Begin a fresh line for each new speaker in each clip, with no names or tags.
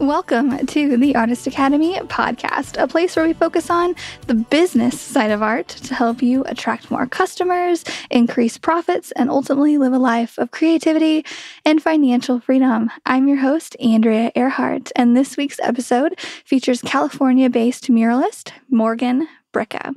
Welcome to the Artist Academy podcast, a place where we focus on the business side of art to help you attract more customers, increase profits, and ultimately live a life of creativity and financial freedom. I'm your host, Andrea Earhart, and this week's episode features California based muralist Morgan Bricca.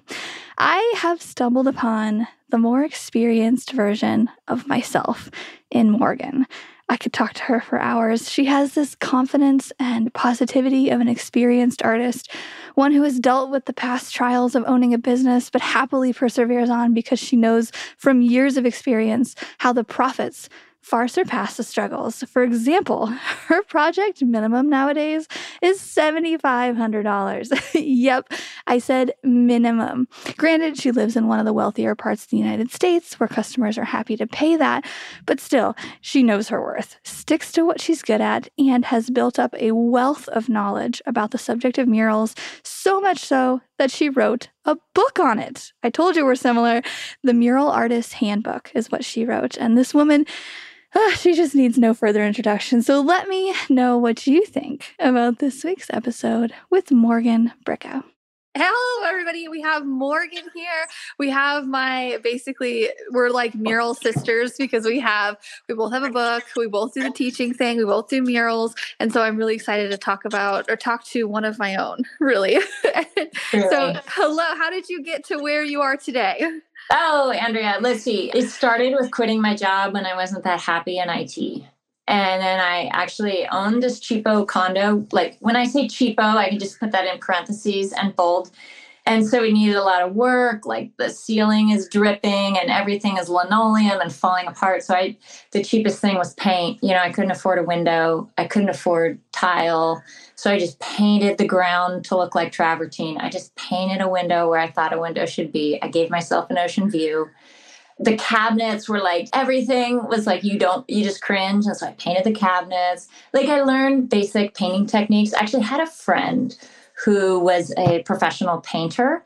I have stumbled upon the more experienced version of myself in Morgan. I could talk to her for hours. She has this confidence and positivity of an experienced artist, one who has dealt with the past trials of owning a business, but happily perseveres on because she knows from years of experience how the profits far surpass the struggles. For example, her project minimum nowadays is $7,500. yep, I said minimum. Granted, she lives in one of the wealthier parts of the United States where customers are happy to pay that, but still, she knows her worth, sticks to what she's good at, and has built up a wealth of knowledge about the subject of murals, so much so that she wrote a book on it. I told you we're similar. The Mural Artist Handbook is what she wrote. And this woman, uh, she just needs no further introduction. So let me know what you think about this week's episode with Morgan Bricca. Hello, everybody. We have Morgan here. We have my basically, we're like mural sisters because we have, we both have a book. We both do the teaching thing. We both do murals. And so I'm really excited to talk about or talk to one of my own, really. really? So, hello. How did you get to where you are today?
Oh, Andrea, let's see. It started with quitting my job when I wasn't that happy in IT. And then I actually owned this cheapo condo. Like when I say cheapo, I can just put that in parentheses and bold. And so we needed a lot of work. Like the ceiling is dripping and everything is linoleum and falling apart. So I, the cheapest thing was paint. You know, I couldn't afford a window. I couldn't afford tile. So I just painted the ground to look like travertine. I just painted a window where I thought a window should be. I gave myself an ocean view. The cabinets were like everything was like you don't you just cringe. And so I painted the cabinets. Like I learned basic painting techniques. I actually had a friend who was a professional painter.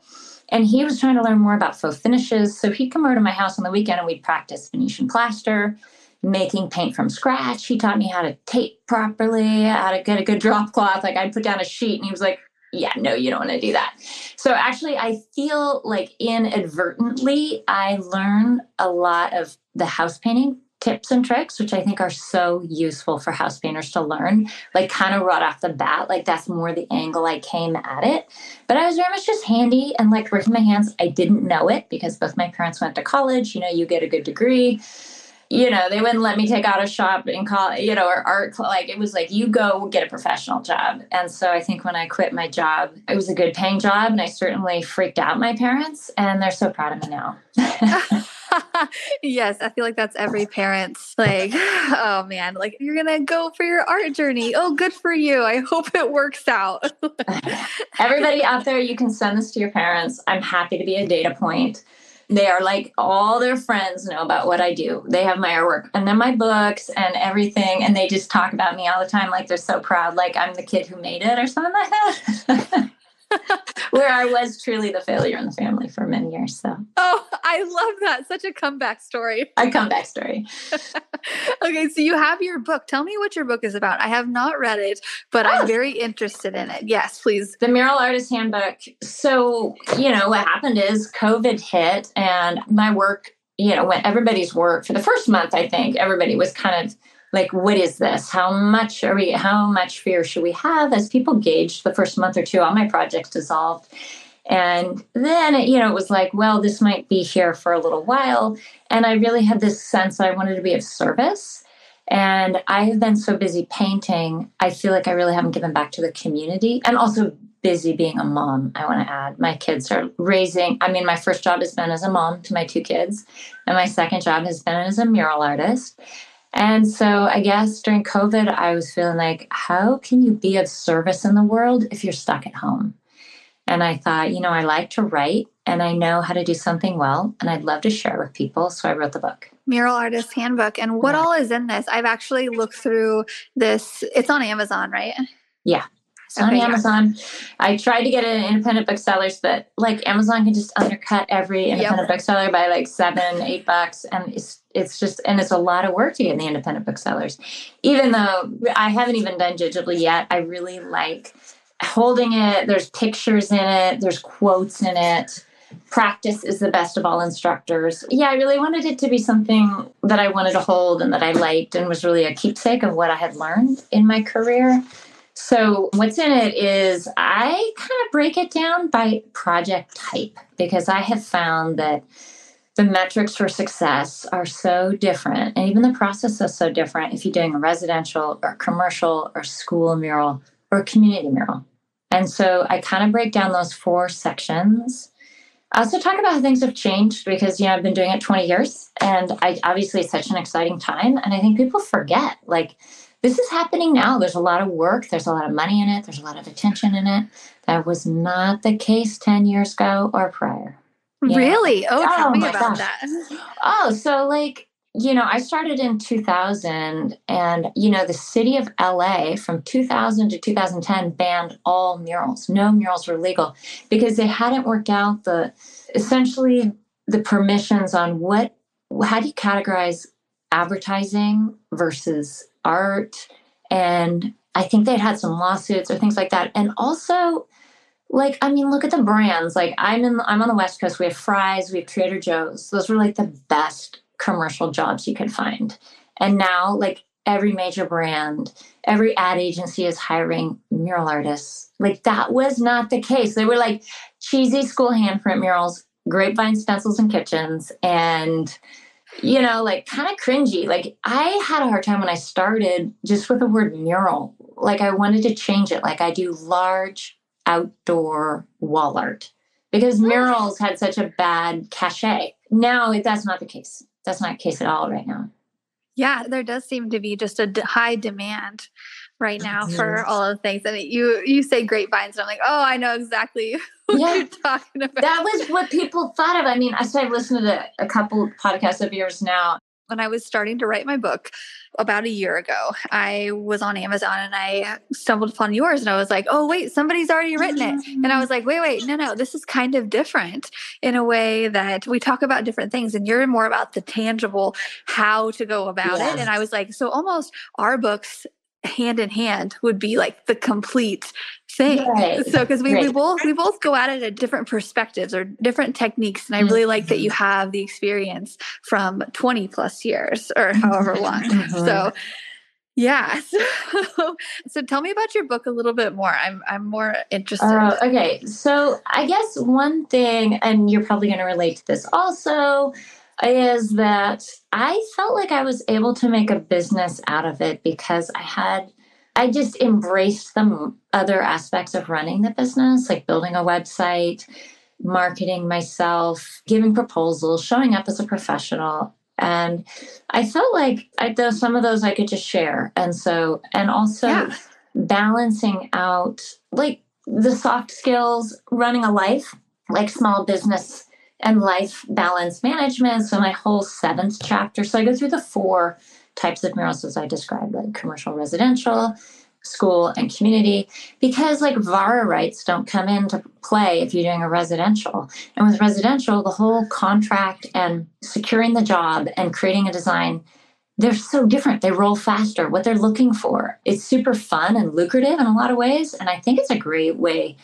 And he was trying to learn more about faux finishes. So he'd come over to my house on the weekend and we'd practice Venetian plaster, making paint from scratch. He taught me how to tape properly, how to get a good drop cloth. Like I'd put down a sheet and he was like, yeah, no, you don't want to do that. So actually, I feel like inadvertently, I learn a lot of the house painting tips and tricks, which I think are so useful for house painters to learn, like kind of right off the bat. Like that's more the angle I came at it. But I was very much just handy and like working my hands. I didn't know it because both my parents went to college. You know, you get a good degree. You know, they wouldn't let me take auto shop in college, you know, or art. Like it was like, you go get a professional job. And so I think when I quit my job, it was a good paying job. And I certainly freaked out my parents. And they're so proud of me now.
yes, I feel like that's every parent's like, oh man, like you're gonna go for your art journey. Oh, good for you. I hope it works out.
Everybody out there, you can send this to your parents. I'm happy to be a data point. They are like all their friends know about what I do. They have my artwork and then my books and everything. And they just talk about me all the time like they're so proud, like I'm the kid who made it or something like that. where I was truly the failure in the family for many years. So,
oh, I love that. Such a comeback story.
A comeback story.
okay, so you have your book. Tell me what your book is about. I have not read it, but oh. I'm very interested in it. Yes, please.
The Mural Artist Handbook. So, you know, what happened is COVID hit, and my work, you know, when everybody's work for the first month, I think everybody was kind of like what is this? How much are we how much fear should we have as people gauged the first month or two all my projects dissolved? And then it, you know it was like well this might be here for a little while. And i really had this sense i wanted to be of service. And i have been so busy painting i feel like i really haven't given back to the community. And also busy being a mom i want to add. My kids are raising i mean my first job has been as a mom to my two kids. And my second job has been as a mural artist and so I guess during COVID, I was feeling like, how can you be of service in the world if you're stuck at home? And I thought, you know, I like to write and I know how to do something well, and I'd love to share with people. So I wrote the book.
Mural Artist Handbook. And what all is in this? I've actually looked through this. It's on Amazon, right?
Yeah. On Amazon. Yeah. I tried to get it in independent booksellers, but like Amazon can just undercut every independent yep. bookseller by like seven, eight bucks. And it's it's just and it's a lot of work to get in the independent booksellers. Even though I haven't even done digitally yet, I really like holding it. There's pictures in it, there's quotes in it practice is the best of all instructors. Yeah, I really wanted it to be something that I wanted to hold and that I liked and was really a keepsake of what I had learned in my career. So, what's in it is I kind of break it down by project type because I have found that the metrics for success are so different and even the process is so different if you're doing a residential or commercial or school mural or community mural. And so I kind of break down those four sections I also talk about how things have changed because you know I've been doing it 20 years and I obviously it's such an exciting time and I think people forget like this is happening now. There's a lot of work, there's a lot of money in it, there's a lot of attention in it. That was not the case 10 years ago or prior.
Really? Know? Oh, tell oh, me about gosh. that.
Oh, so like you know, I started in 2000, and, you know, the city of LA from 2000 to 2010 banned all murals. No murals were legal because they hadn't worked out the essentially the permissions on what, how do you categorize advertising versus art? And I think they'd had some lawsuits or things like that. And also, like i mean look at the brands like i'm in i'm on the west coast we have fry's we have trader joe's those were like the best commercial jobs you could find. And now, like every major brand, every ad agency is hiring mural artists. Like that was not the case. They were like cheesy school handprint murals, grapevine stencils and kitchens, and you know, like kind of cringy. Like I had a hard time when I started just with the word mural. Like I wanted to change it. Like I do large outdoor wall art because oh. murals had such a bad cachet. Now that's not the case that's not the case at all right now.
Yeah, there does seem to be just a d- high demand right now mm-hmm. for all of the things. And you you say grapevines, and I'm like, oh, I know exactly what yeah. you're talking about.
That was what people thought of. I mean, I started listening to a couple podcasts of yours now,
when I was starting to write my book about a year ago, I was on Amazon and I stumbled upon yours and I was like, oh, wait, somebody's already written it. And I was like, wait, wait, no, no, this is kind of different in a way that we talk about different things and you're more about the tangible, how to go about yes. it. And I was like, so almost our books hand in hand would be like the complete thing. Right. So because we, right. we both we both go at it at different perspectives or different techniques. And I really mm-hmm. like that you mm-hmm. have the experience from 20 plus years or however long. Mm-hmm. So yeah. So, so tell me about your book a little bit more. I'm I'm more interested.
Uh, okay. So I guess one thing, and you're probably going to relate to this also, is that I felt like I was able to make a business out of it because I had I just embraced the other aspects of running the business, like building a website, marketing myself, giving proposals, showing up as a professional. And I felt like I though some of those I could just share. And so and also yeah. balancing out like the soft skills, running a life, like small business and life balance management. So my whole seventh chapter. So I go through the four types of murals as I described, like commercial residential, school, and community, because like VARA rights don't come into play if you're doing a residential. And with residential, the whole contract and securing the job and creating a design, they're so different. They roll faster. What they're looking for, it's super fun and lucrative in a lot of ways. And I think it's a great way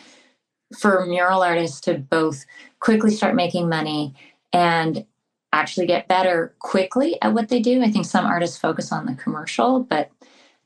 for mural artists to both quickly start making money and actually get better quickly at what they do. I think some artists focus on the commercial, but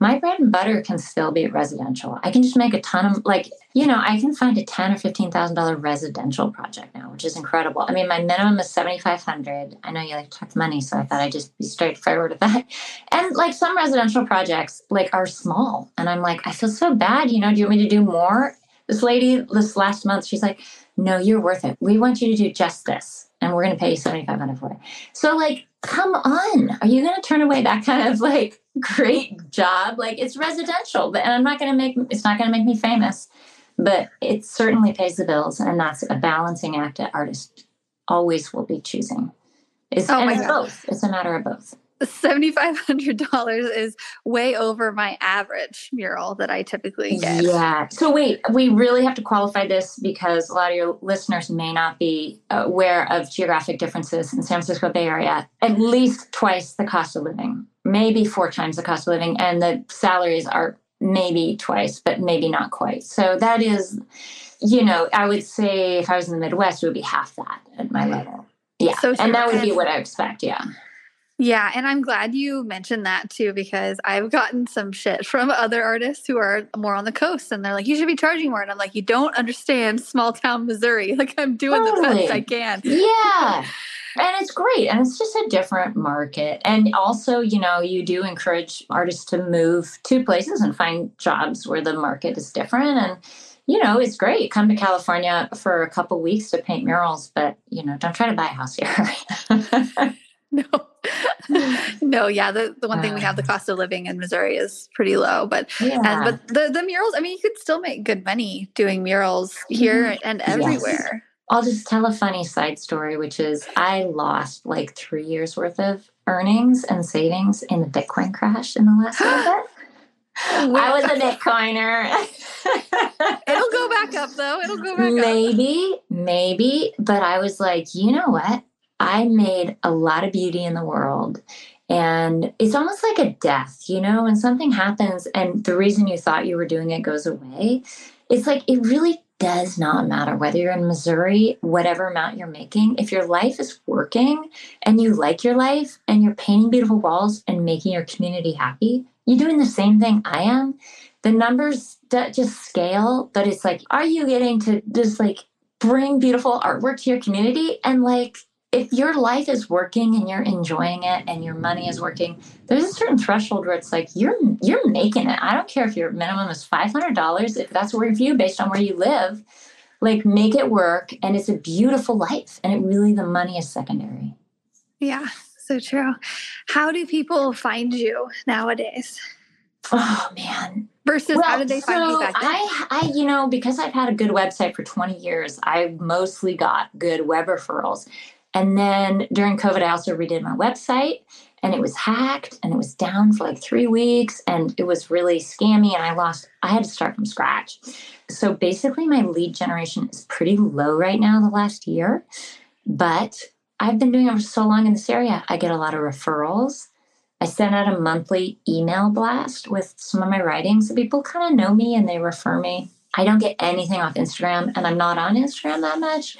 my bread and butter can still be residential. I can just make a ton of like, you know, I can find a ten or fifteen thousand dollar residential project now, which is incredible. I mean, my minimum is seventy five hundred. I know you like to talk money, so I thought I'd just be straightforward with that. And like some residential projects, like are small, and I'm like, I feel so bad. You know, do you want me to do more? This lady, this last month, she's like, No, you're worth it. We want you to do just this, and we're going to pay you seventy five hundred for it. So like, come on, are you going to turn away that kind of like great job? Like it's residential, but and I'm not going to make it's not going to make me famous, but it certainly pays the bills, and that's a balancing act that artists always will be choosing. It's, oh it's both. It's a matter of both.
$7,500 is way over my average mural that I typically get.
Yeah. So, wait, we really have to qualify this because a lot of your listeners may not be aware of geographic differences in San Francisco Bay Area. At least twice the cost of living, maybe four times the cost of living, and the salaries are maybe twice, but maybe not quite. So, that is, you know, I would say if I was in the Midwest, it would be half that at my level. Yeah. So and that would be what I expect. Yeah.
Yeah, and I'm glad you mentioned that too because I've gotten some shit from other artists who are more on the coast and they're like, you should be charging more. And I'm like, you don't understand small town Missouri. Like, I'm doing totally. the best I can.
Yeah. and it's great. And it's just a different market. And also, you know, you do encourage artists to move to places and find jobs where the market is different. And, you know, it's great. Come to California for a couple weeks to paint murals, but, you know, don't try to buy a house here.
no. no, yeah. The, the one thing we have, the cost of living in Missouri is pretty low. But yeah. and, but the, the murals, I mean, you could still make good money doing murals here mm-hmm. and everywhere. Yes.
I'll just tell a funny side story, which is I lost like three years worth of earnings and savings in the Bitcoin crash in the last bit. I was a Bitcoiner.
It'll go back up though. It'll go back
maybe, up. Maybe, maybe. But I was like, you know what? I made a lot of beauty in the world. And it's almost like a death, you know, when something happens and the reason you thought you were doing it goes away. It's like it really does not matter whether you're in Missouri, whatever amount you're making. If your life is working and you like your life and you're painting beautiful walls and making your community happy, you're doing the same thing I am. The numbers just scale, but it's like, are you getting to just like bring beautiful artwork to your community? And like, if your life is working and you're enjoying it and your money is working there's a certain threshold where it's like you're you're making it. I don't care if your minimum is $500 if that's where you based on where you live like make it work and it's a beautiful life and it really the money is secondary.
Yeah so true. How do people find you nowadays?
Oh man.
Versus well, how did they find so you back then?
I, I, you know, because I've had a good website for 20 years, I've mostly got good web referrals. And then during COVID, I also redid my website and it was hacked and it was down for like three weeks and it was really scammy and I lost, I had to start from scratch. So basically, my lead generation is pretty low right now the last year, but I've been doing it for so long in this area. I get a lot of referrals. I send out a monthly email blast with some of my writings. So people kind of know me and they refer me. I don't get anything off Instagram and I'm not on Instagram that much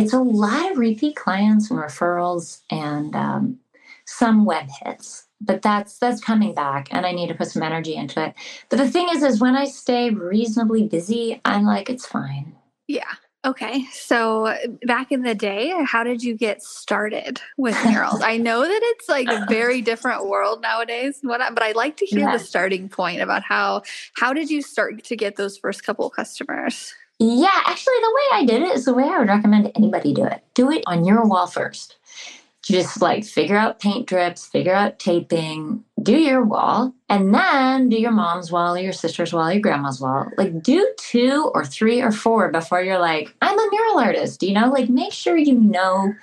it's a lot of repeat clients and referrals and um, some web hits but that's that's coming back and i need to put some energy into it. But the thing is is when i stay reasonably busy i'm like it's fine.
Yeah. Okay. So back in the day how did you get started with murals? I know that it's like a very different world nowadays what but i'd like to hear yeah. the starting point about how how did you start to get those first couple customers
yeah, actually, the way I did it is the way I would recommend anybody do it. Do it on your wall first. Just like figure out paint drips, figure out taping, do your wall, and then do your mom's wall, your sister's wall, your grandma's wall. Like do two or three or four before you're like, I'm a mural artist. You know, like make sure you know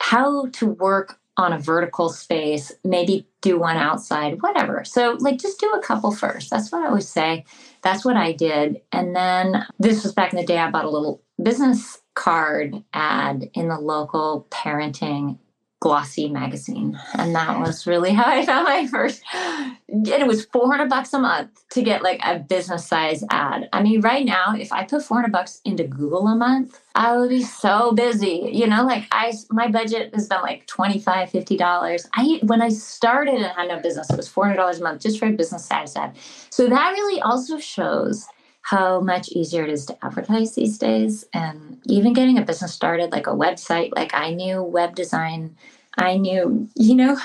how to work on a vertical space, maybe do one outside, whatever. So, like, just do a couple first. That's what I always say. That's what I did. And then this was back in the day, I bought a little business card ad in the local parenting glossy magazine. And that was really how I found my first. And it was 400 bucks a month to get like a business size ad. I mean, right now, if I put 400 bucks into Google a month, I would be so busy. You know, like I, my budget has been like 25, 50 dollars. I, when I started and had no business, it was 400 dollars a month just for a business size ad. So that really also shows how much easier it is to advertise these days and even getting a business started like a website like i knew web design i knew you know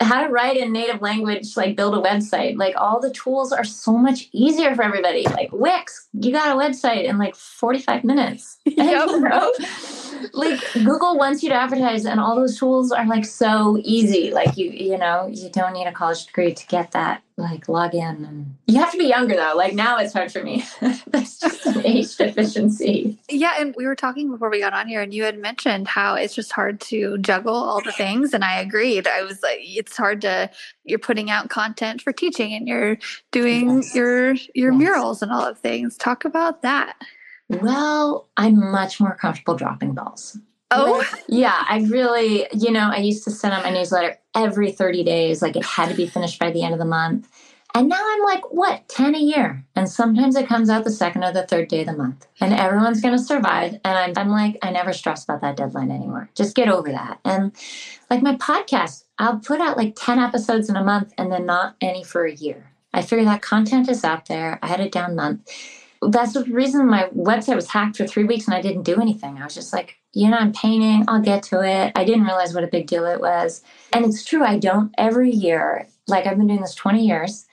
how to write in native language like build a website like all the tools are so much easier for everybody like wix you got a website in like 45 minutes yep. you know? Like Google wants you to advertise, and all those tools are like so easy. Like you, you know, you don't need a college degree to get that like log in. And you have to be younger though. Like now, it's hard for me. That's just age deficiency.
Yeah, and we were talking before we got on here, and you had mentioned how it's just hard to juggle all the things, and I agreed. I was like, it's hard to you're putting out content for teaching, and you're doing yes. your your yes. murals and all of things. Talk about that.
Well, I'm much more comfortable dropping balls.
Oh,
yeah. I really, you know, I used to send out my newsletter every 30 days. Like it had to be finished by the end of the month. And now I'm like, what, 10 a year? And sometimes it comes out the second or the third day of the month. And everyone's going to survive. And I'm, I'm like, I never stress about that deadline anymore. Just get over that. And like my podcast, I'll put out like 10 episodes in a month and then not any for a year. I figure that content is out there. I had a down month. That's the reason my website was hacked for three weeks and I didn't do anything. I was just like, you know, I'm painting, I'll get to it. I didn't realize what a big deal it was. And it's true, I don't every year, like I've been doing this 20 years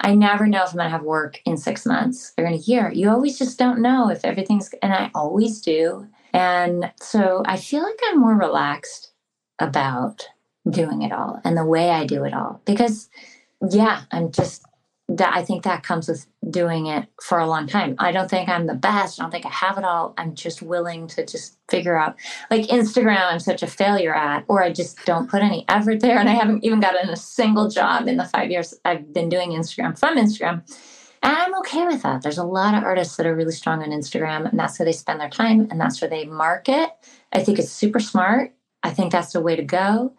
I never know if I'm going to have work in six months or in a year. You always just don't know if everything's, and I always do. And so I feel like I'm more relaxed about doing it all and the way I do it all because, yeah, I'm just that I think that comes with doing it for a long time. I don't think I'm the best. I don't think I have it all. I'm just willing to just figure out like Instagram I'm such a failure at or I just don't put any effort there and I haven't even gotten a single job in the 5 years I've been doing Instagram from Instagram. And I'm okay with that. There's a lot of artists that are really strong on Instagram and that's where they spend their time and that's where they market. I think it's super smart. I think that's the way to go.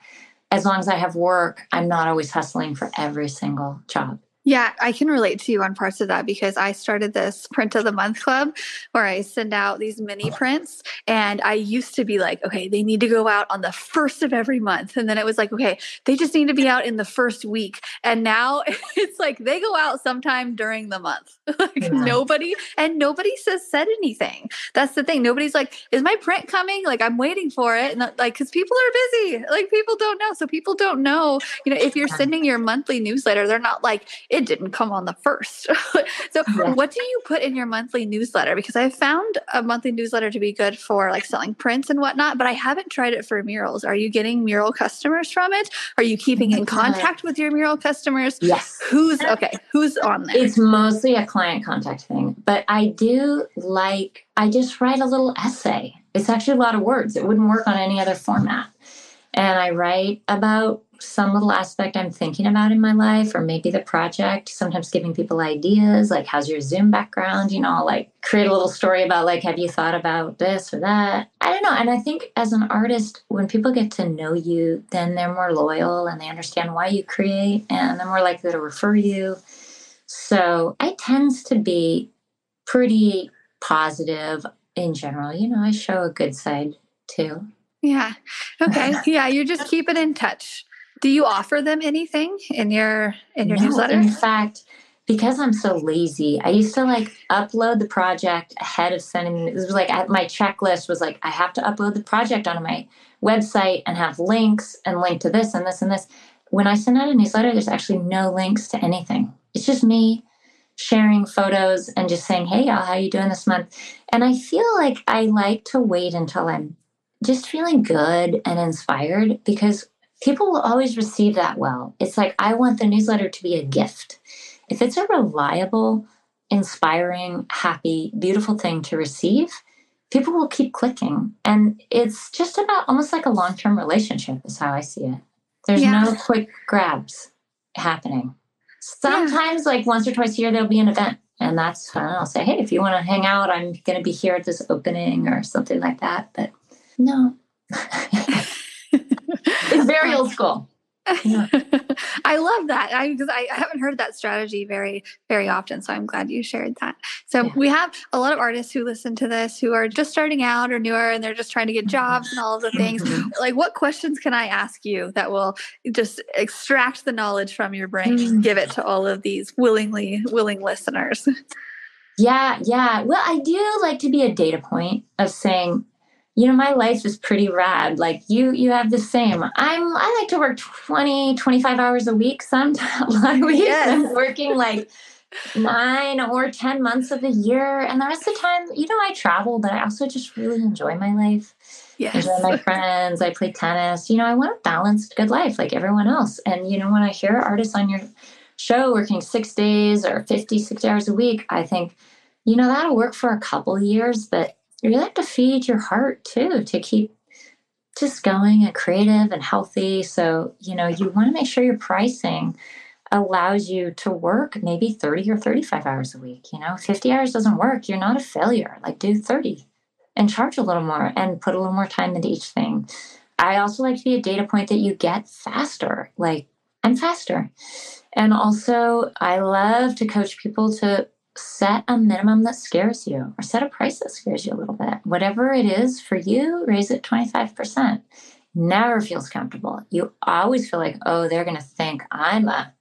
As long as I have work, I'm not always hustling for every single job.
Yeah, I can relate to you on parts of that because I started this print of the month club where I send out these mini uh-huh. prints. And I used to be like, okay, they need to go out on the first of every month. And then it was like, okay, they just need to be out in the first week. And now it's like they go out sometime during the month. like yeah. nobody, and nobody says said anything. That's the thing. Nobody's like, is my print coming? Like I'm waiting for it. And uh, like, cause people are busy. Like people don't know. So people don't know, you know, if you're sending your monthly newsletter, they're not like, it didn't come on the first. so, yeah. what do you put in your monthly newsletter? Because I found a monthly newsletter to be good for like selling prints and whatnot, but I haven't tried it for murals. Are you getting mural customers from it? Are you keeping in contact with your mural customers?
Yes.
Who's okay? Who's on there?
It's mostly a client contact thing, but I do like, I just write a little essay. It's actually a lot of words. It wouldn't work on any other format. And I write about some little aspect I'm thinking about in my life, or maybe the project, sometimes giving people ideas, like, how's your Zoom background? You know, like create a little story about, like, have you thought about this or that? I don't know. And I think as an artist, when people get to know you, then they're more loyal and they understand why you create and they're more likely to refer you. So I tends to be pretty positive in general. You know, I show a good side too.
Yeah. Okay. yeah, you just keep it in touch. Do you offer them anything in your in your no, newsletter?
In fact, because I'm so lazy, I used to like upload the project ahead of sending. It was like my checklist was like I have to upload the project onto my website and have links and link to this and this and this. When I send out a newsletter, there's actually no links to anything. It's just me sharing photos and just saying, "Hey, y'all, how are you doing this month?" And I feel like I like to wait until I'm just feeling good and inspired because people will always receive that well. It's like, I want the newsletter to be a gift. If it's a reliable, inspiring, happy, beautiful thing to receive, people will keep clicking. And it's just about almost like a long term relationship, is how I see it. There's yeah. no quick grabs happening. Sometimes, yeah. like once or twice a year, there'll be an event. And that's fun. I'll say, hey, if you want to hang out, I'm going to be here at this opening or something like that. But no. it's very old school.
Yeah. I love that I because I, I, haven't heard that strategy very, very often. So I'm glad you shared that. So yeah. we have a lot of artists who listen to this who are just starting out or newer and they're just trying to get jobs and all of the things. Mm-hmm. like, what questions can I ask you that will just extract the knowledge from your brain and give it to all of these willingly willing listeners?
Yeah, yeah. Well, I do like to be a data point of saying, you know my life is pretty rad. Like you you have the same. I'm i like to work 20 25 hours a week sometimes a lot of weeks. Yes. i'm working like nine or 10 months of the year. And the rest of the time you know i travel but i also just really enjoy my life. Yes. enjoy my friends. I play tennis. You know i want a balanced good life like everyone else. And you know when i hear artists on your show working six days or 50 60 hours a week i think you know, that'll work for a couple years, but you have to feed your heart too to keep just going and creative and healthy. So, you know, you want to make sure your pricing allows you to work maybe 30 or 35 hours a week. You know, 50 hours doesn't work. You're not a failure. Like, do 30 and charge a little more and put a little more time into each thing. I also like to be a data point that you get faster. Like, I'm faster. And also, I love to coach people to set a minimum that scares you or set a price that scares you a little bit. Whatever it is for you, raise it 25%. Never feels comfortable. You always feel like, oh, they're going to think I'm a,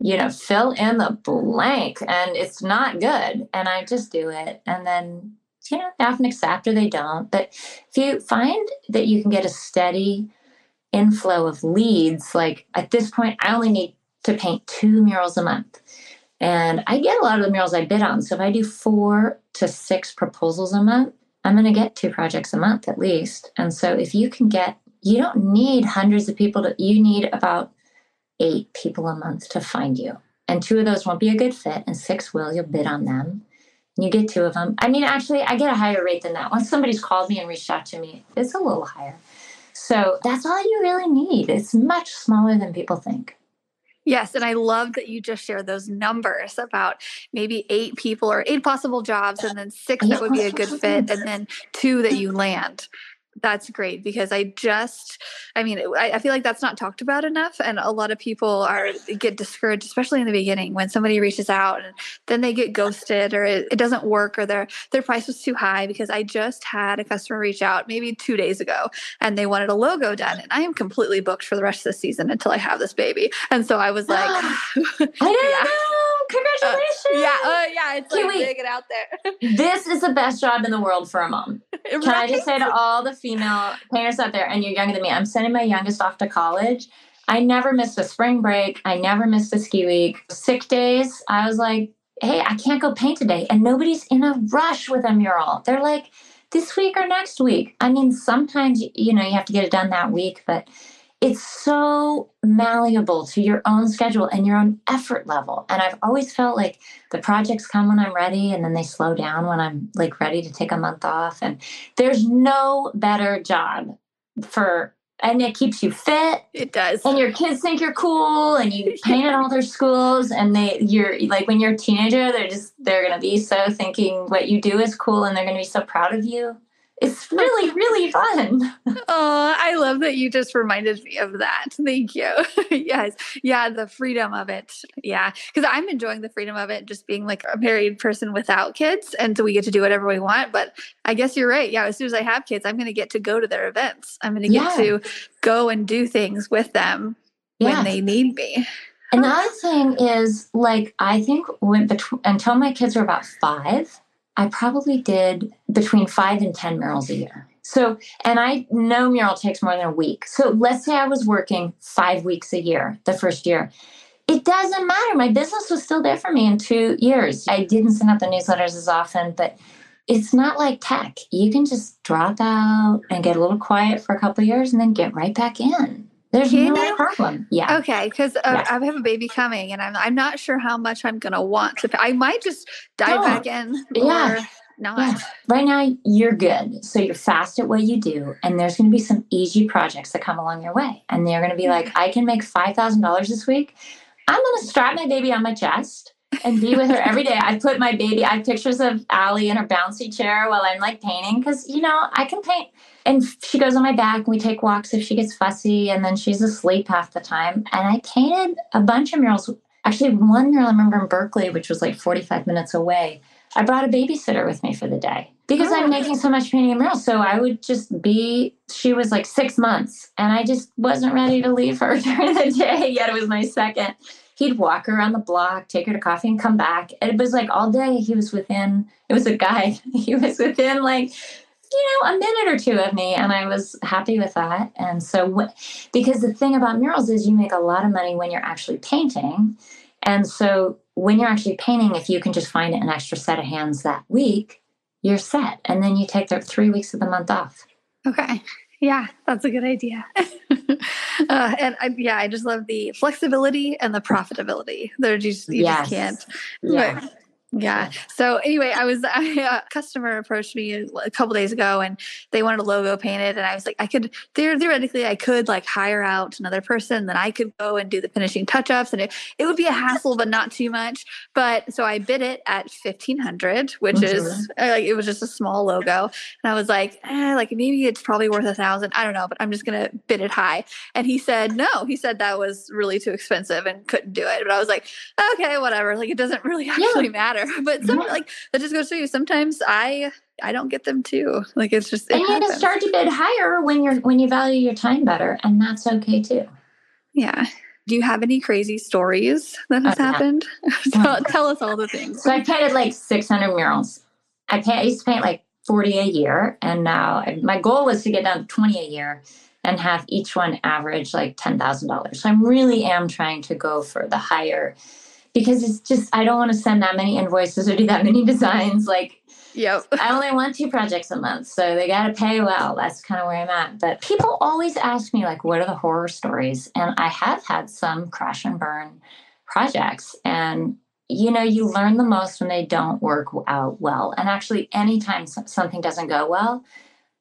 you know, fill in the blank and it's not good. And I just do it. And then, you know, they often accept or they don't. But if you find that you can get a steady inflow of leads, like at this point, I only need to paint two murals a month and I get a lot of the murals I bid on. So if I do four to six proposals a month, I'm going to get two projects a month at least. And so if you can get, you don't need hundreds of people to, you need about eight people a month to find you. And two of those won't be a good fit, and six will. You'll bid on them. And you get two of them. I mean, actually, I get a higher rate than that. Once somebody's called me and reached out to me, it's a little higher. So that's all you really need. It's much smaller than people think.
Yes, and I love that you just shared those numbers about maybe eight people or eight possible jobs, and then six that would be a good fit, and then two that you land that's great because I just, I mean, I, I, feel like that's not talked about enough, and a lot of people are get discouraged, especially in the beginning when somebody reaches out and then they get ghosted or it, it doesn't work or their their price was too high. Because I just had a customer reach out maybe two days ago and they wanted a logo done, and I am completely booked for the rest of the season until I have this baby, and so I was like,
I yeah. Congratulations!
Uh, yeah, uh, yeah, it's like big and out there.
this is the best job in the world for a mom. Can right? I just say to all the female parents out there, and you're younger than me, I'm sending my youngest off to college. I never missed a spring break. I never missed a ski week. Sick days, I was like, hey, I can't go paint today. And nobody's in a rush with a mural. They're like, this week or next week. I mean, sometimes, you know, you have to get it done that week, but it's so malleable to your own schedule and your own effort level. And I've always felt like the projects come when I'm ready and then they slow down when I'm like ready to take a month off. And there's no better job for and it keeps you fit.
It does.
And your kids think you're cool and you paint at all their schools and they you're like when you're a teenager, they're just they're gonna be so thinking what you do is cool and they're gonna be so proud of you it's really really fun.
Oh i love that you just reminded me of that. Thank you. Yes. Yeah the freedom of it. Yeah because i'm enjoying the freedom of it just being like a married person without kids and so we get to do whatever we want but i guess you're right. Yeah as soon as i have kids i'm going to get to go to their events. I'm going to get yeah. to go and do things with them when they need me.
Another thing is like I think when between until my kids are about five, I probably did between five and 10 murals a year. So, and I know mural takes more than a week. So let's say I was working five weeks a year the first year. It doesn't matter. My business was still there for me in two years. I didn't send out the newsletters as often, but it's not like tech. You can just drop out and get a little quiet for a couple years and then get right back in. There's Can no you? problem. Yeah.
Okay, because uh, yeah. I have a baby coming, and I'm I'm not sure how much I'm gonna want to. Pay. I might just dive Don't. back in. Yeah. Not. Yeah.
Right now, you're good. So you're fast at what you do, and there's going to be some easy projects that come along your way, and they're going to be like, mm-hmm. I can make five thousand dollars this week. I'm going to strap my baby on my chest and be with her every day. I put my baby. I have pictures of Allie in her bouncy chair while I'm like painting because you know I can paint and she goes on my back and we take walks if she gets fussy and then she's asleep half the time. And i painted a bunch of murals. Actually one mural i remember in berkeley which was like 45 minutes away i brought a babysitter with me for the day because oh. i'm making so much painting murals. So i would just be she was like six months and i just wasn't ready to leave her during the day yet it was my second. He'd walk her around the block take her to coffee and come back. It was like all day he was within it was a guy he was within like you know, a minute or two of me, and I was happy with that. And so, because the thing about murals is you make a lot of money when you're actually painting. And so, when you're actually painting, if you can just find an extra set of hands that week, you're set. And then you take the three weeks of the month off.
Okay. Yeah, that's a good idea. uh, and I, yeah, I just love the flexibility and the profitability. They're just you yes. just can't.
Yeah.
Yeah. So anyway, I was I, a customer approached me a couple days ago, and they wanted a logo painted, and I was like, I could theoretically I could like hire out another person, then I could go and do the finishing touch ups, and it, it would be a hassle, but not too much. But so I bid it at fifteen hundred, which mm-hmm. is uh, like it was just a small logo, and I was like, eh, like maybe it's probably worth a thousand. I don't know, but I'm just gonna bid it high. And he said no. He said that was really too expensive and couldn't do it. But I was like, okay, whatever. Like it doesn't really actually yeah. matter. But some like that just goes to you. Sometimes I I don't get them too. Like it's just
it and you start to bid higher when you're when you value your time better, and that's okay too.
Yeah. Do you have any crazy stories that has oh, happened? Oh, tell, tell, us all the things.
So I painted like 600 murals. I, paint, I used to paint like 40 a year, and now my goal was to get down to 20 a year and have each one average like $10,000. So I really am trying to go for the higher because it's just I don't want to send that many invoices or do that many designs. Like,
yep.
I only want two projects a month, so they got to pay well. That's kind of where I'm at. But people always ask me like, what are the horror stories? And I have had some crash and burn projects, and you know, you learn the most when they don't work out well. And actually, anytime something doesn't go well,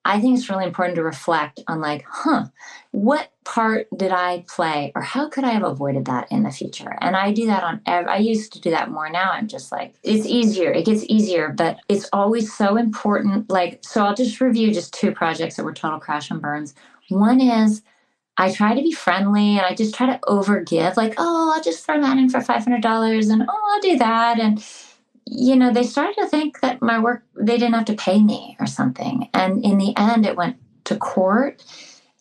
I think it's really important to reflect on, like, huh, what part did I play, or how could I have avoided that in the future? And I do that on. I used to do that more. Now I'm just like, it's easier. It gets easier, but it's always so important. Like, so I'll just review just two projects that were total crash and burns. One is I try to be friendly and I just try to overgive, like, oh, I'll just throw that in for five hundred dollars, and oh, I'll do that, and you know, they started to think that my work, they didn't have to pay me or something. And in the end, it went to court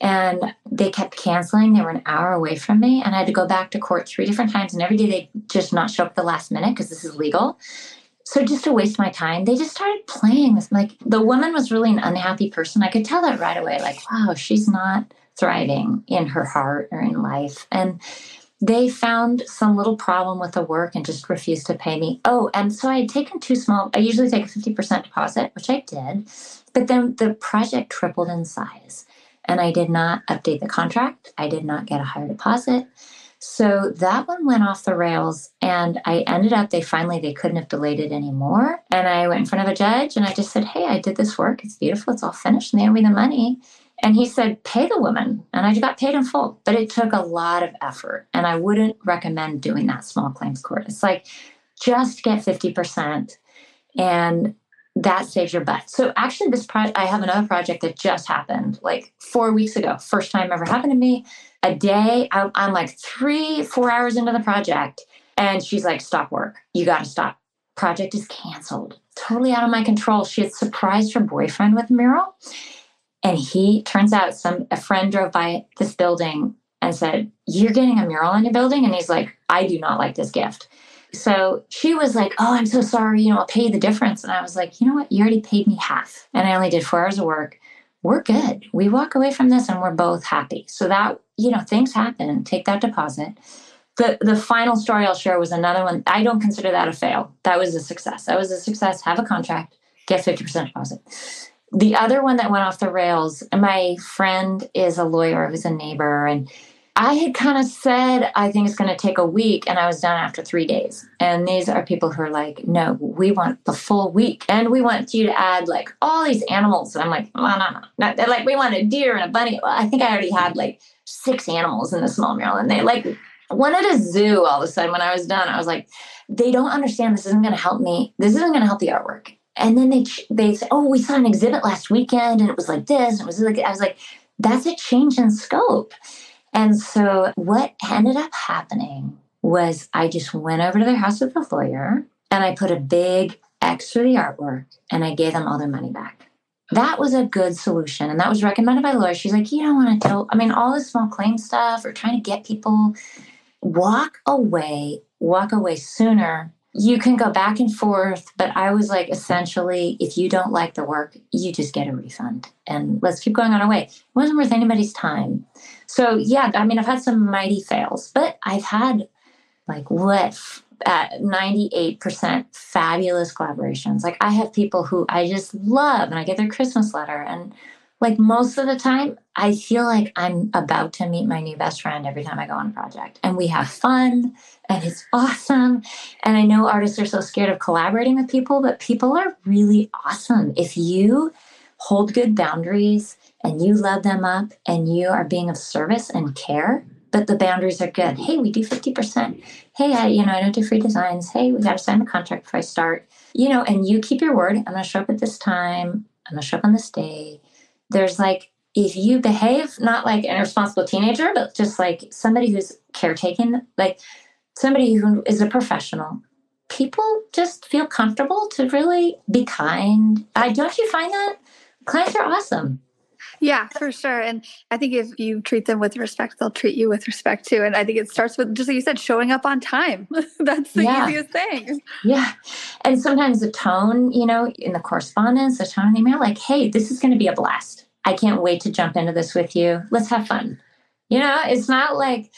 and they kept canceling. They were an hour away from me, and I had to go back to court three different times. And every day they just not show up the last minute because this is legal. So just to waste my time, they just started playing this. Like the woman was really an unhappy person. I could tell that right away. Like, wow, she's not thriving in her heart or in life. And they found some little problem with the work and just refused to pay me. Oh, and so I had taken too small. I usually take a 50% deposit, which I did, but then the project tripled in size and I did not update the contract. I did not get a higher deposit. So that one went off the rails and I ended up they finally they couldn't have delayed it anymore. And I went in front of a judge and I just said, Hey, I did this work. It's beautiful. It's all finished. And they owe me the money. And he said, pay the woman. And I got paid in full. But it took a lot of effort. And I wouldn't recommend doing that small claims court. It's like just get 50% and that saves your butt. So actually this project, I have another project that just happened like four weeks ago. First time ever happened to me. A day, I'm, like three, four hours into the project. And she's like, stop work. You got to stop. Project is canceled. Totally out of my control. She had surprised her boyfriend with a mural and he turns out some a friend drove by this building and said, You're getting a mural on your building? And he's like, I do not like this gift. So she was like, Oh, I'm so sorry, you know, I'll pay you the difference. And I was like, you know what? You already paid me half. And I only did four hours of work. We're good. We walk away from this and we're both happy. So that, you know, things happen. Take that deposit. The the final story I'll share was another one. I don't consider that a fail. That was a success. That was a success. Have a contract, get 50% deposit the other one that went off the rails, my friend is a lawyer who's a neighbor. And I had kind of said, I think it's going to take a week. And I was done after three days. And these are people who are like, no, we want the full week. And we want you to add like all these animals. And I'm like, no, no, no. They're like, we want a deer and a bunny. Well, I think I already had like six animals in the small mural. And they like wanted a zoo all of a sudden when I was done. I was like, they don't understand this isn't going to help me. This isn't going to help the artwork and then they they say, "Oh, we saw an exhibit last weekend, and it was like this." And it was like I was like, "That's a change in scope." And so what ended up happening was I just went over to their house with the lawyer, and I put a big X for the artwork, and I gave them all their money back. That was a good solution, and that was recommended by lawyer. She's like, "You don't want to tell." I mean, all this small claim stuff or trying to get people walk away, walk away sooner you can go back and forth, but I was like, essentially, if you don't like the work, you just get a refund and let's keep going on our way. It wasn't worth anybody's time. So, yeah, I mean, I've had some mighty fails, but I've had like what at 98% fabulous collaborations. Like, I have people who I just love and I get their Christmas letter and like most of the time, I feel like I'm about to meet my new best friend every time I go on a project. And we have fun and it's awesome. And I know artists are so scared of collaborating with people, but people are really awesome. If you hold good boundaries and you love them up and you are being of service and care, but the boundaries are good. Hey, we do 50%. Hey, I, you know, I don't do free designs. Hey, we got to sign a contract before I start. You know, and you keep your word. I'm going to show up at this time. I'm going to show up on this day there's like if you behave not like an irresponsible teenager, but just like somebody who's caretaking, like somebody who is a professional, people just feel comfortable to really be kind. I don't you find that clients are awesome.
Yeah, for sure. And I think if you treat them with respect, they'll treat you with respect too. And I think it starts with just like you said, showing up on time. That's the yeah. easiest thing.
Yeah. And sometimes the tone, you know, in the correspondence, the tone of the email, like, hey, this is going to be a blast. I can't wait to jump into this with you. Let's have fun. You know, it's not like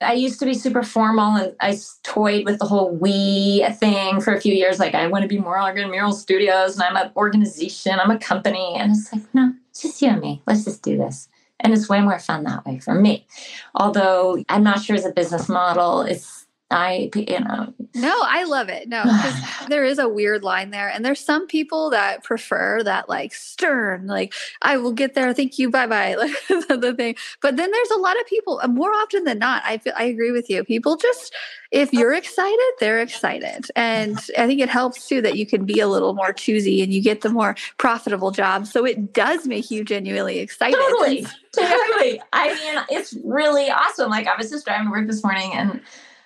I used to be super formal and I toyed with the whole we thing for a few years. Like, I want to be more Morgan Mural Studios and I'm an organization, I'm a company. And it's like, no, just you and me. Let's just do this. And it's way more fun that way for me. Although I'm not sure as a business model, it's I, you know.
No, I love it. No, because there is a weird line there. And there's some people that prefer that like stern, like, I will get there. Thank you. Bye bye. Like the thing. But then there's a lot of people, uh, more often than not, I feel, I agree with you. People just, if you're excited, they're excited. And I think it helps too that you can be a little more choosy and you get the more profitable jobs. So it does make you genuinely excited.
Totally. Totally. I mean, it's really awesome. Like I was just driving to work this morning and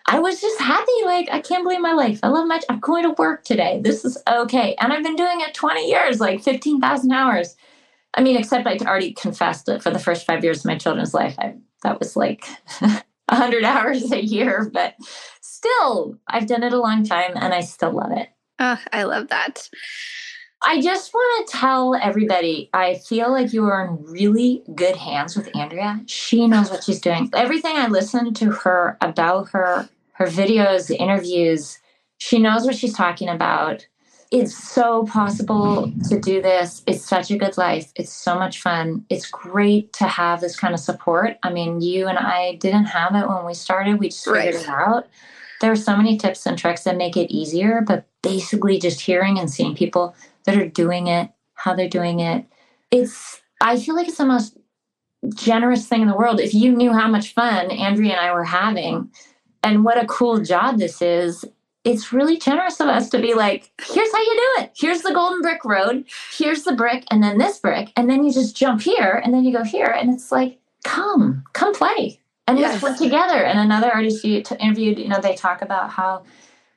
I was just happy. Like, I can't believe my life. I love my, I'm going to work today. This is okay. And I've been doing it 20 years, like 15,000 hours. I mean, except I already confessed that for the first five years of my children's life, I, that was like 100 hours a year. But still, I've done it a long time and I still love it.
Oh, I love that.
I just want to tell everybody I feel like you are in really good hands with Andrea. She knows what she's doing. Everything I listen to her about her, her videos, the interviews, she knows what she's talking about. It's so possible to do this. It's such a good life. It's so much fun. It's great to have this kind of support. I mean, you and I didn't have it when we started. We just figured right. it out. There are so many tips and tricks that make it easier, but basically just hearing and seeing people that are doing it, how they're doing it. It's, I feel like it's the most generous thing in the world. If you knew how much fun Andrea and I were having and what a cool job this is, it's really generous of us to be like, here's how you do it. Here's the golden brick road. Here's the brick, and then this brick. And then you just jump here, and then you go here. And it's like, come, come play. And yes. let's work together. And another artist you interviewed, you know, they talk about how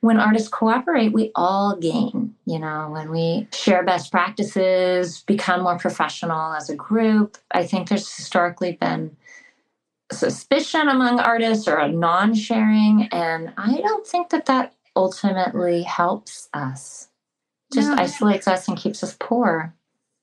when artists cooperate, we all gain. You know, when we share best practices, become more professional as a group. I think there's historically been suspicion among artists or a non sharing. And I don't think that that ultimately helps us, just no. isolates us and keeps us poor.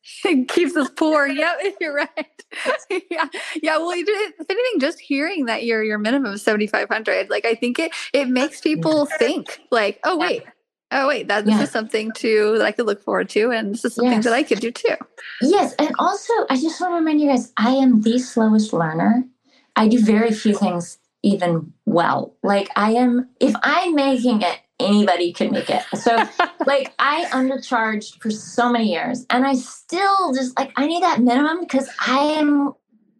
It keeps us poor. yep, you're right. yeah, yeah. Well, if anything, just hearing that your your minimum is seventy five hundred, like I think it it makes people think like, oh wait, oh wait, that this yeah. is something to that I could look forward to, and this is something yes. that I could do too.
Yes, and also I just want to remind you guys, I am the slowest learner. I do very few things even well. Like I am, if I'm making it anybody could make it. So like I undercharged for so many years and I still just like I need that minimum because I am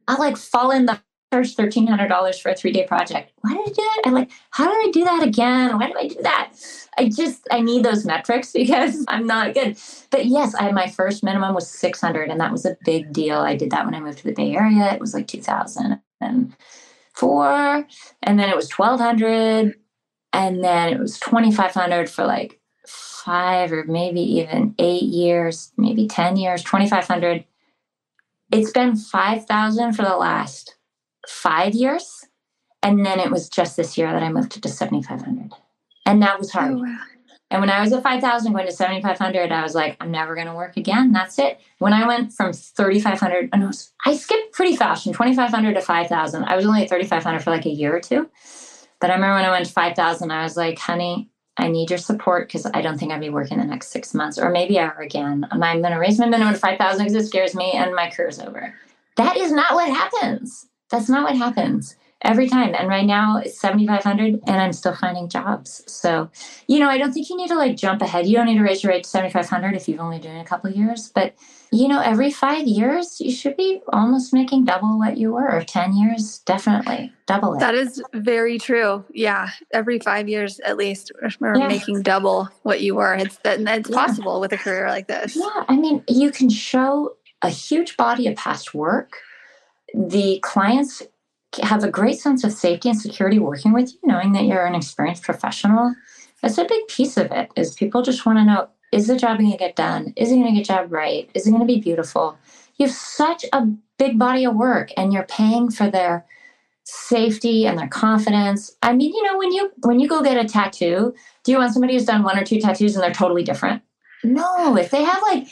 I like fall in the first thirteen hundred dollars for a three day project. Why did I do that? I'm like, how did I do that again? Why did I do that? I just I need those metrics because I'm not good. But yes, I my first minimum was six hundred, and that was a big deal. I did that when I moved to the Bay Area. It was like two thousand and four, and then it was twelve hundred, and then it was 2500 for like five or maybe even eight years maybe 10 years 2500 it's been 5000 for the last five years. And then it was just this year that i moved to 7500 and that was hard. Oh, wow. and when i was at 5000 going to 7500 i was like i'm never going to work again. That's it. When i went from 3500 i skipped pretty fast from 2500 to 5000 i was only at 3500 for like a year or two but I remember when I went to 5,000, I was like, honey, I need your support because I don't think I'd be working the next six months, or maybe ever again. I'm going to raise my minimum to 5,000 because it scares me and my career's over. That is not what happens. That's not what happens every time. And right now it's 7,500 and I'm still finding jobs. So, you know, I don't think you need to like jump ahead. You don't need to raise your rate to 7,500 if you've only doing a couple years. But, you know, every five years, you should be almost making double what you were. 10 years, definitely double it.
That is very true. Yeah. Every five years, at least, we're yeah. making double what you were. It's, it's yeah. possible with a career like this.
Yeah. I mean, you can show a huge body of past work. The clients have a great sense of safety and security working with you, knowing that you're an experienced professional. That's a big piece of it. Is people just want to know: Is the job going to get done? Is it going to get job right? Is it going to be beautiful? You have such a big body of work, and you're paying for their safety and their confidence. I mean, you know, when you when you go get a tattoo, do you want somebody who's done one or two tattoos and they're totally different? No, if they have like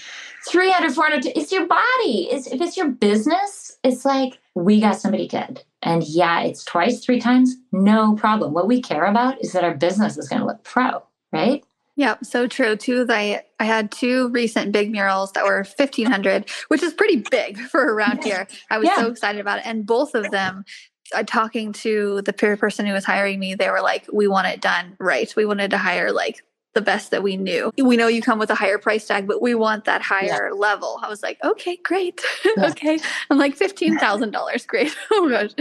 300, 400, it's your body. It's, if it's your business, it's like we got somebody good. And yeah, it's twice, three times, no problem. What we care about is that our business is going to look pro, right?
Yep, so true. Two, I I had two recent big murals that were fifteen hundred, which is pretty big for around here. I was yeah. so excited about it, and both of them. Uh, talking to the peer person who was hiring me, they were like, "We want it done right. We wanted to hire like the best that we knew. We know you come with a higher price tag, but we want that higher yeah. level. I was like, okay, great. Yeah. okay. I'm like $15,000. Great. oh gosh.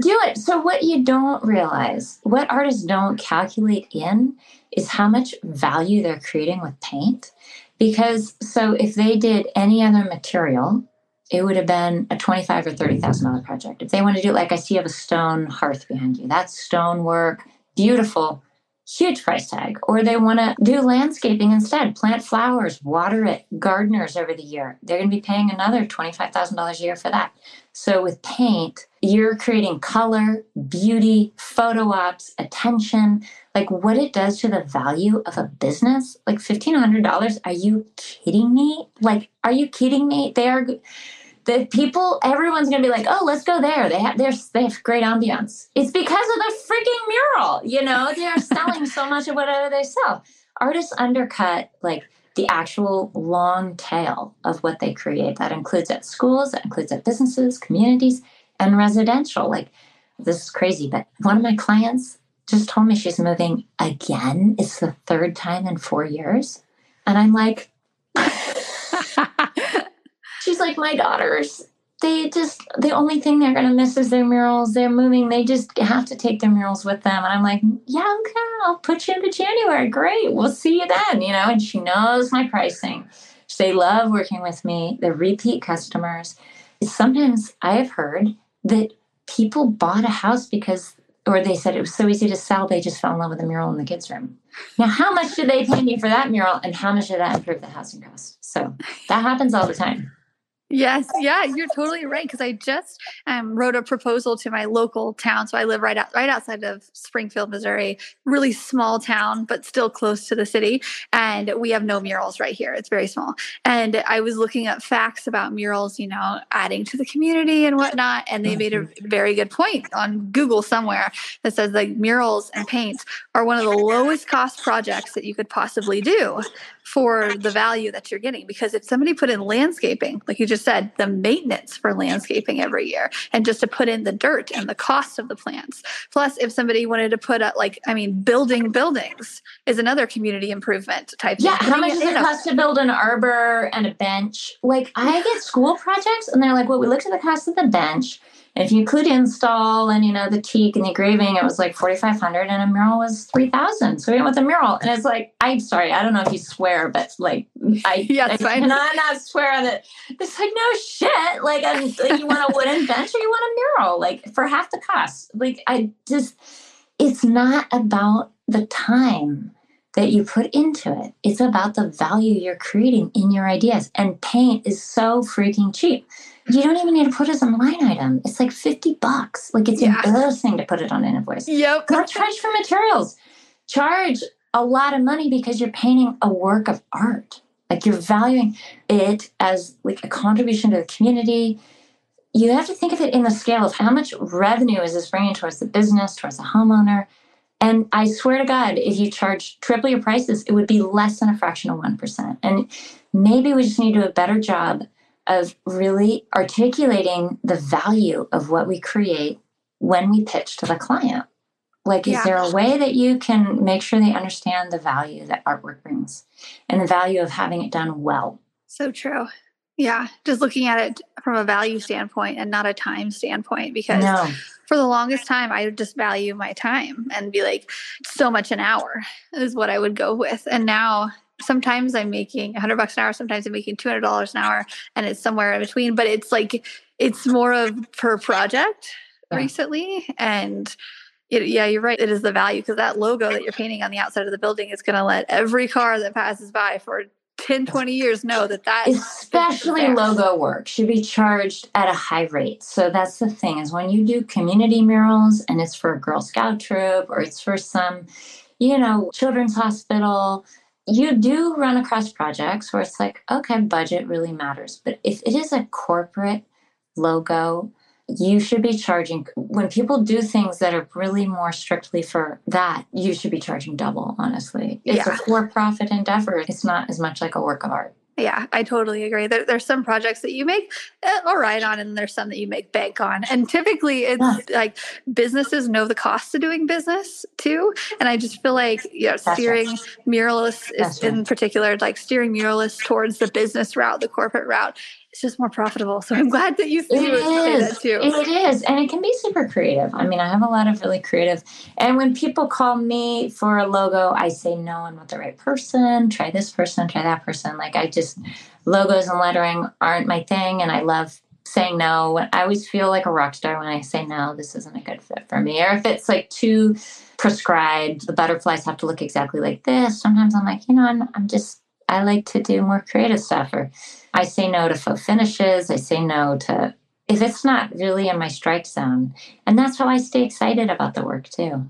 Do it. So, what you don't realize, what artists don't calculate in is how much value they're creating with paint. Because, so if they did any other material, it would have been a twenty-five or thirty thousand dollar project. If they want to do it, like I see you have a stone hearth behind you, that's stone work, beautiful huge price tag. Or they want to do landscaping instead, plant flowers, water it, gardeners over the year. They're going to be paying another $25,000 a year for that. So with paint, you're creating color, beauty, photo ops, attention, like what it does to the value of a business. Like $1,500. Are you kidding me? Like, are you kidding me? They are the people, everyone's gonna be like, oh, let's go there. They have they have great ambiance. It's because of the freaking mural. You know, they are selling so much of whatever they sell. Artists undercut like the actual long tail of what they create. That includes at schools, that includes at businesses, communities, and residential. Like this is crazy, but one of my clients just told me she's moving again. It's the third time in four years. And I'm like, like, my daughters, they just, the only thing they're going to miss is their murals. They're moving. They just have to take their murals with them. And I'm like, yeah, okay, I'll put you into January. Great. We'll see you then, you know, and she knows my pricing. They love working with me. They're repeat customers. Sometimes I have heard that people bought a house because or they said it was so easy to sell they just fell in love with the mural in the kids room now how much did they pay me for that mural and how much did that improve the housing cost so that happens all the time
Yes, yeah, you're totally right. Because I just um, wrote a proposal to my local town. So I live right out, right outside of Springfield, Missouri. Really small town, but still close to the city. And we have no murals right here. It's very small. And I was looking up facts about murals, you know, adding to the community and whatnot. And they made a mm-hmm. very good point on Google somewhere that says like murals and paints are one of the lowest cost projects that you could possibly do for the value that you're getting. Because if somebody put in landscaping, like you just said, the maintenance for landscaping every year, and just to put in the dirt and the cost of the plants. Plus, if somebody wanted to put up, like, I mean, building buildings is another community improvement type.
Yeah, thing. how much does it cost to build an arbor and a bench? Like, I get school projects, and they're like, well, we looked at the cost of the bench if you include install and you know the teak and the engraving, it was like forty five hundred, and a mural was three thousand. So we went with a mural, and it's like I'm sorry, I don't know if you swear, but like I
yeah, I fine.
cannot not swear on it. It's like no shit. Like, I'm, like you want a wooden bench or you want a mural, like for half the cost. Like I just, it's not about the time that you put into it. It's about the value you're creating in your ideas. And paint is so freaking cheap you don't even need to put it as a line item. It's like 50 bucks. Like it's yeah. embarrassing to put it on an invoice.
Yep.
Don't charge for materials. Charge a lot of money because you're painting a work of art. Like you're valuing it as like a contribution to the community. You have to think of it in the scale of how much revenue is this bringing towards the business, towards the homeowner. And I swear to God, if you charge triple your prices, it would be less than a fraction of 1%. And maybe we just need to do a better job of really articulating the mm-hmm. value of what we create when we pitch to the client. Like, is yeah. there a way that you can make sure they understand the value that artwork brings and the value of having it done well?
So true. Yeah, just looking at it from a value standpoint and not a time standpoint because no. for the longest time I would just value my time and be like so much an hour is what I would go with. And now sometimes I'm making 100 bucks an hour, sometimes I'm making $200 an hour and it's somewhere in between, but it's like it's more of per project yeah. recently and it, yeah, you're right. It is the value because that logo that you're painting on the outside of the building is going to let every car that passes by for 10, 20 years know that that
especially logo work should be charged at a high rate. So that's the thing is when you do community murals and it's for a Girl Scout troop or it's for some, you know, children's hospital, you do run across projects where it's like, okay, budget really matters. But if it is a corporate logo you should be charging when people do things that are really more strictly for that you should be charging double honestly it's yeah. a for-profit endeavor it's not as much like a work of art
yeah, I totally agree. There, there's some projects that you make eh, all right on, and there's some that you make bank on. And typically, it's yeah. like businesses know the cost of doing business too. And I just feel like you know, steering right. muralists is, right. in particular, like steering muralists towards the business route, the corporate route, it's just more profitable. So I'm glad that you, see that too.
It is. And it can be super creative. I mean, I have a lot of really creative. And when people call me for a logo, I say, no, I'm not the right person. Try this person, try that person. Like, I just, logos and lettering aren't my thing. And I love saying no. I always feel like a rock star when I say, no, this isn't a good fit for me. Or if it's like too prescribed, the butterflies have to look exactly like this. Sometimes I'm like, you know, I'm, I'm just, I like to do more creative stuff or I say no to faux finishes. I say no to if it's not really in my strike zone. And that's how I stay excited about the work too.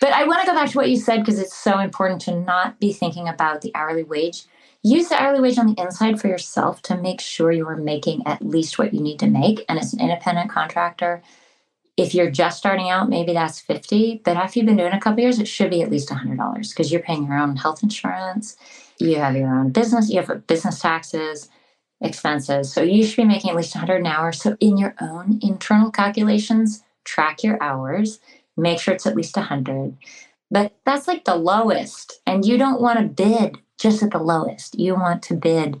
But I want to go back to what you said because it's so important to not be thinking about the hourly wage. Use the hourly wage on the inside for yourself to make sure you are making at least what you need to make. And as an independent contractor, if you're just starting out, maybe that's 50. But after you've been doing a couple years, it should be at least $100 because you're paying your own health insurance. You have your own business, you have business taxes expenses. So you should be making at least 100 an hour. So in your own internal calculations, track your hours, make sure it's at least 100. But that's like the lowest. And you don't want to bid just at the lowest. You want to bid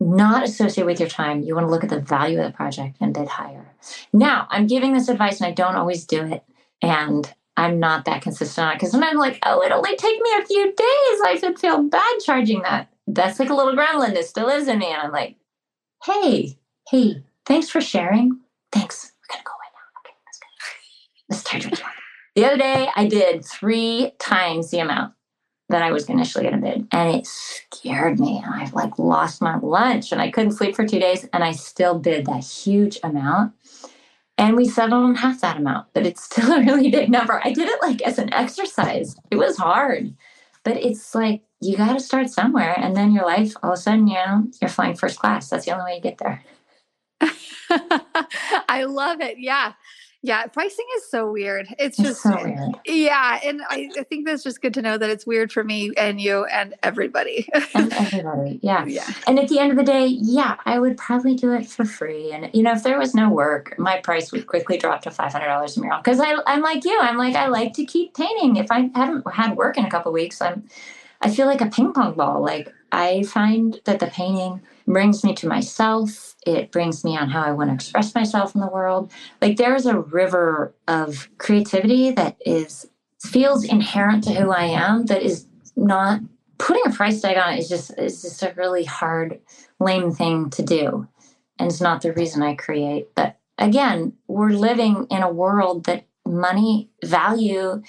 not associated with your time. You want to look at the value of the project and bid higher. Now, I'm giving this advice and I don't always do it. And I'm not that consistent on it because when I'm like, oh, it only take me a few days. I should feel bad charging that. That's like a little gremlin that still is in me. And I'm like, hey, hey, thanks for sharing. Thanks. We're gonna go away now. Okay, let's go. Let's charge what you want. The other day, I did three times the amount that I was initially to bid, and it scared me. And I've like lost my lunch, and I couldn't sleep for two days, and I still bid that huge amount. And we settled on half that amount, but it's still a really big number. I did it like as an exercise. It was hard, but it's like you got to start somewhere. And then your life, all of a sudden, you know, you're flying first class. That's the only way you get there.
I love it. Yeah. Yeah, pricing is so weird. It's, it's just
so weird.
Yeah, and I, I, think that's just good to know that it's weird for me and you and everybody.
and everybody, yeah. Yeah. And at the end of the day, yeah, I would probably do it for free. And you know, if there was no work, my price would quickly drop to five hundred dollars a mural. Because I, I'm like you. I'm like I like to keep painting. If I haven't had work in a couple weeks, I'm I feel like a ping pong ball. Like I find that the painting brings me to myself. It brings me on how I want to express myself in the world. Like there's a river of creativity that is feels inherent to who I am that is not putting a price tag on it is just is just a really hard, lame thing to do. And it's not the reason I create. But again, we're living in a world that money value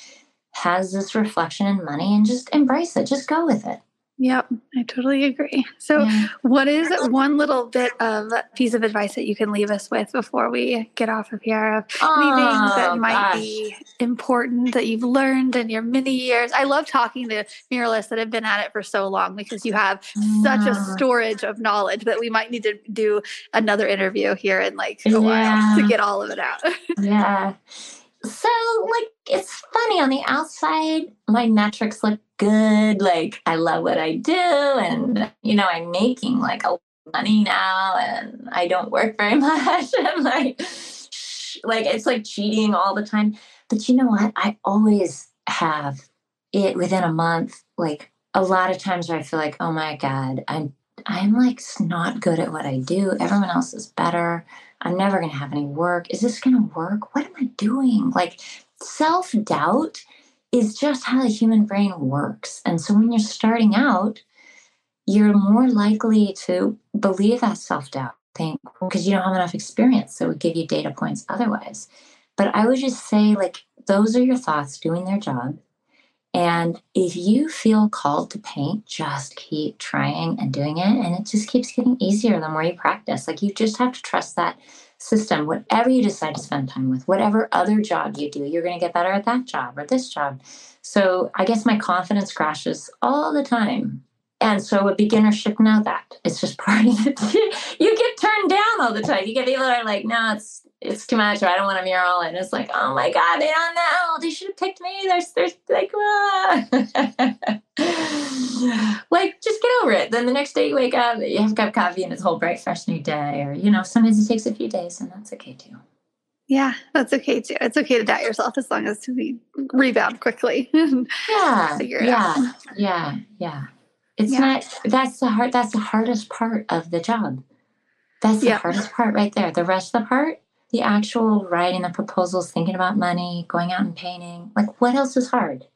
has this reflection in money and just embrace it. Just go with it.
Yep, I totally agree. So, yeah. what is one little bit of piece of advice that you can leave us with before we get off of here? Of oh, anything that might gosh. be important that you've learned in your many years? I love talking to muralists that have been at it for so long because you have yeah. such a mm. storage of knowledge that we might need to do another interview here in like a yeah. while to get all of it out.
yeah. so like it's funny on the outside my metrics look good like i love what i do and you know i'm making like a money now and i don't work very much and like like it's like cheating all the time but you know what i always have it within a month like a lot of times where i feel like oh my god i'm i'm like not good at what i do everyone else is better I'm never to have any work. Is this to work? What am I doing? Like self doubt is just how the human brain works. And so when you're starting out, you're more likely to believe that self doubt thing because you don't have enough experience. So it would give you data points otherwise. But I would just say, like, those are your thoughts doing their job. And if you feel called to paint, just keep trying and doing it. And it just keeps getting easier the more you practice. Like you just have to trust that system. Whatever you decide to spend time with, whatever other job you do, you're going to get better at that job or this job. So I guess my confidence crashes all the time. And so a beginner should know that. It's just part of it. you get turned down all the time. You get people that are like, no, it's it's too much, or I don't want a mural. And it's like, oh my God, they don't know. They should have picked me. There's, there's like, ah. like, just get over it. Then the next day you wake up, you have a cup of coffee and it's a whole bright, fresh new day. Or, you know, sometimes it takes a few days and that's okay too.
Yeah, that's okay too. It's okay to doubt yourself as long as we rebound quickly.
yeah. yeah. Out. Yeah. Yeah. It's yeah. not, that's the hard, that's the hardest part of the job. That's the yeah. hardest part right there. The rest of the part, the actual writing the proposals, thinking about money, going out and painting, like what else is hard?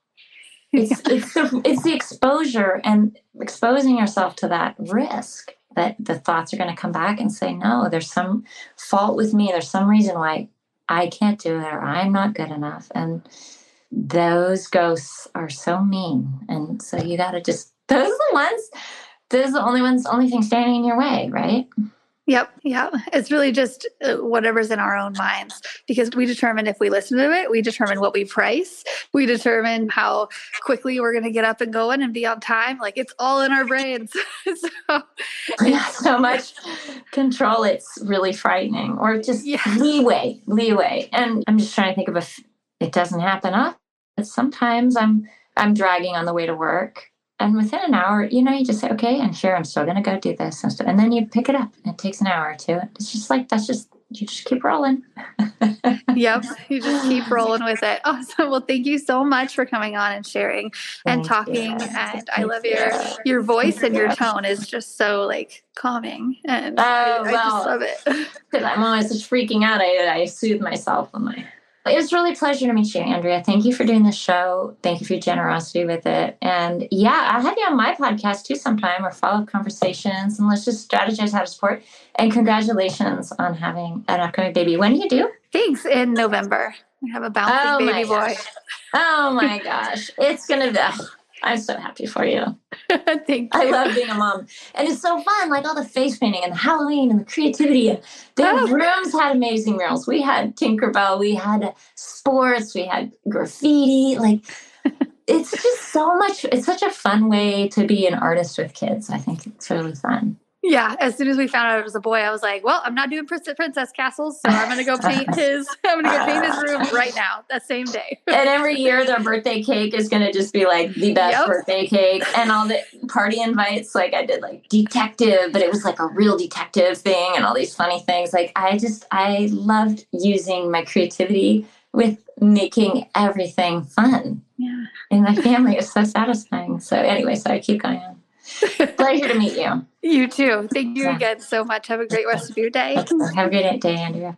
It's it's the, it's the exposure and exposing yourself to that risk that the thoughts are going to come back and say, no, there's some fault with me. There's some reason why I can't do it or I'm not good enough. And those ghosts are so mean. And so you got to just, those are the ones, those are the only ones, only thing standing in your way, right?
Yep. Yeah. It's really just uh, whatever's in our own minds because we determine if we listen to it, we determine what we price, we determine how quickly we're going to get up and going and be on time. Like it's all in our brains.
so, yeah, so much control. It's really frightening or just yeah. leeway, leeway. And I'm just trying to think of if it doesn't happen. But sometimes I'm, I'm dragging on the way to work and within an hour, you know, you just say, okay, and sure, I'm still going to go do this. And, and then you pick it up. It takes an hour or two. It's just like, that's just, you just keep rolling.
yep. You just keep rolling with it. Awesome. Well, thank you so much for coming on and sharing and talking. You. And I love your, your voice and your tone is just so like calming. And oh, I, I well, just love it.
Because I'm always just freaking out. I, I soothe myself when I it was really a pleasure to meet you, Andrea. Thank you for doing the show. Thank you for your generosity with it. And yeah, I'll have you on my podcast too sometime or follow up conversations and let's just strategize how to support. And congratulations on having an upcoming baby. When do you do?
Thanks. In November. We have a bouncing oh baby boy.
Oh my gosh. It's going to be. I'm so happy for you.
Thank you.
I love being a mom. And it's so fun, like all the face painting and the Halloween and the creativity. The oh. rooms had amazing murals. We had Tinkerbell, we had sports, we had graffiti. Like it's just so much, it's such a fun way to be an artist with kids. I think it's really fun.
Yeah, as soon as we found out it was a boy, I was like, "Well, I'm not doing princess castles, so I'm going to go paint his. I'm to go paint his room right now, that same day."
and every year, their birthday cake is going to just be like the best yep. birthday cake, and all the party invites. Like I did, like detective, but it was like a real detective thing, and all these funny things. Like I just, I loved using my creativity with making everything fun.
Yeah,
and my family is so satisfying. So anyway, so I keep going on. Pleasure to meet you.
You too. Thank you yeah. again so much. Have a great rest of your day.
Have a great day, Andrea.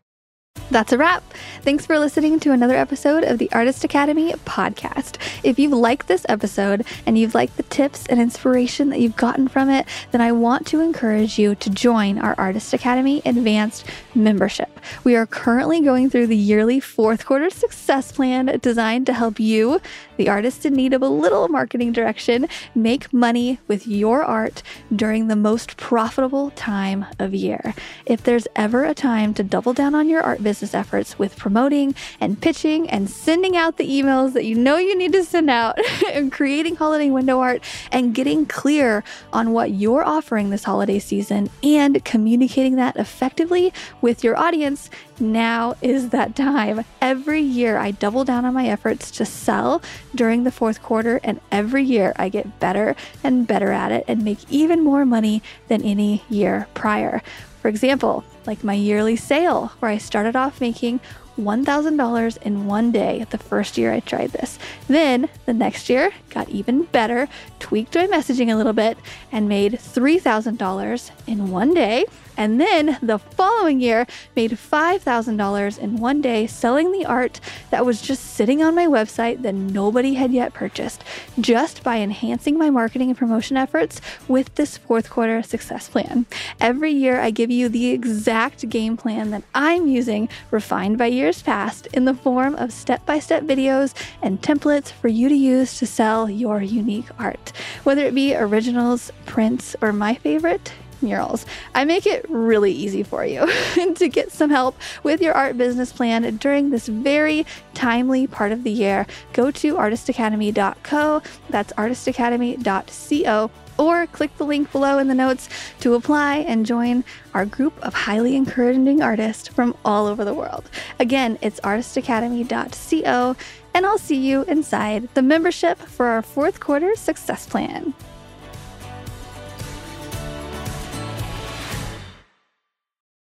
That's a wrap. Thanks for listening to another episode of the Artist Academy podcast. If you've liked this episode and you've liked the tips and inspiration that you've gotten from it, then I want to encourage you to join our Artist Academy Advanced membership. We are currently going through the yearly fourth quarter success plan designed to help you, the artist in need of a little marketing direction, make money with your art during the most profitable time of year. If there's ever a time to double down on your art business efforts with promoting and pitching and sending out the emails that you know you need to send out and creating holiday window art and getting clear on what you're offering this holiday season and communicating that effectively with your audience, now is that time. Every year I double down on my efforts to sell during the fourth quarter, and every year I get better and better at it and make even more money than any year prior. For example, like my yearly sale, where I started off making $1,000 in one day the first year I tried this. Then the next year got even better, tweaked my messaging a little bit, and made $3,000 in one day. And then the following year, made $5,000 in one day selling the art that was just sitting on my website that nobody had yet purchased, just by enhancing my marketing and promotion efforts with this fourth quarter success plan. Every year, I give you the exact game plan that I'm using, refined by years past, in the form of step by step videos and templates for you to use to sell your unique art. Whether it be originals, prints, or my favorite, murals. I make it really easy for you to get some help with your art business plan during this very timely part of the year. Go to artistacademy.co, that's artistacademy.co or click the link below in the notes to apply and join our group of highly encouraging artists from all over the world. Again, it's artistacademy.co, and I'll see you inside the membership for our fourth quarter success plan.